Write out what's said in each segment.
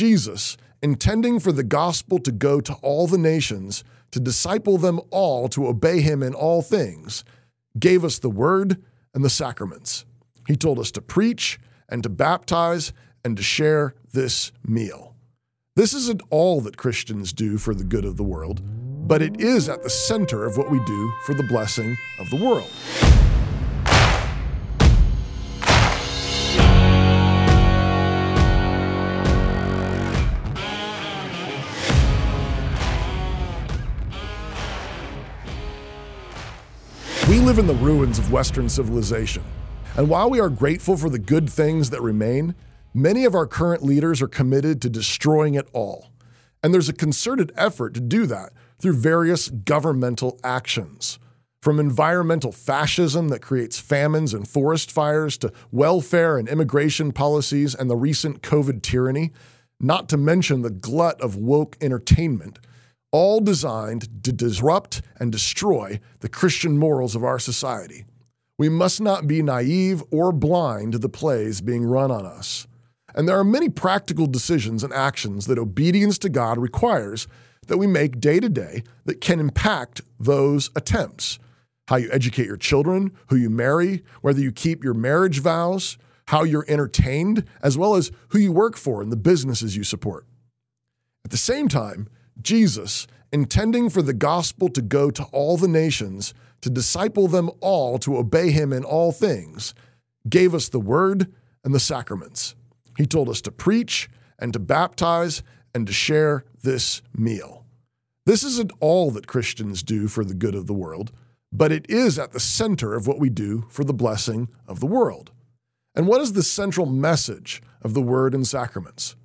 Jesus, intending for the gospel to go to all the nations, to disciple them all to obey him in all things, gave us the word and the sacraments. He told us to preach and to baptize and to share this meal. This isn't all that Christians do for the good of the world, but it is at the center of what we do for the blessing of the world. We live in the ruins of Western civilization. And while we are grateful for the good things that remain, many of our current leaders are committed to destroying it all. And there's a concerted effort to do that through various governmental actions. From environmental fascism that creates famines and forest fires to welfare and immigration policies and the recent COVID tyranny, not to mention the glut of woke entertainment all designed to disrupt and destroy the Christian morals of our society. We must not be naive or blind to the plays being run on us. And there are many practical decisions and actions that obedience to God requires that we make day to day that can impact those attempts. How you educate your children, who you marry, whether you keep your marriage vows, how you're entertained, as well as who you work for and the businesses you support. At the same time, Jesus, intending for the gospel to go to all the nations, to disciple them all to obey him in all things, gave us the word and the sacraments. He told us to preach and to baptize and to share this meal. This isn't all that Christians do for the good of the world, but it is at the center of what we do for the blessing of the world. And what is the central message of the word and sacraments?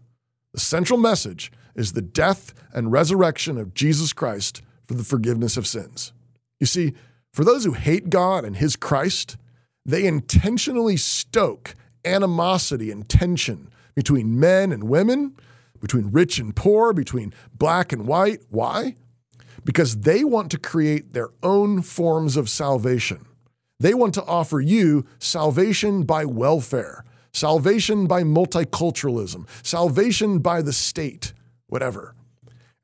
The central message is the death and resurrection of Jesus Christ for the forgiveness of sins. You see, for those who hate God and his Christ, they intentionally stoke animosity and tension between men and women, between rich and poor, between black and white. Why? Because they want to create their own forms of salvation. They want to offer you salvation by welfare, salvation by multiculturalism, salvation by the state, whatever.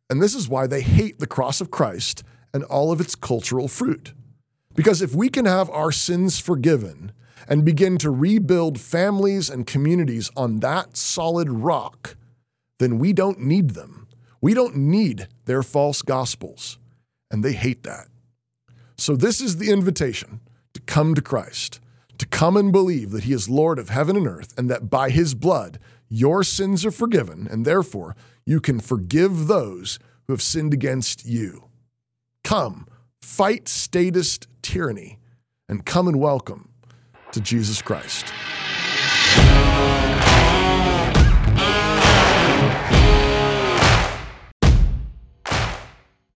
And this is why they hate the cross of Christ and all of its cultural fruit. Because if we can have our sins forgiven and begin to rebuild families and communities on that solid rock, then we don't need them. We don't need their false gospels. And they hate that. So, this is the invitation to come to Christ to come and believe that he is Lord of heaven and earth, and that by his blood your sins are forgiven, and therefore you can forgive those who have sinned against you. Come, fight statist tyranny, and come and welcome to Jesus Christ.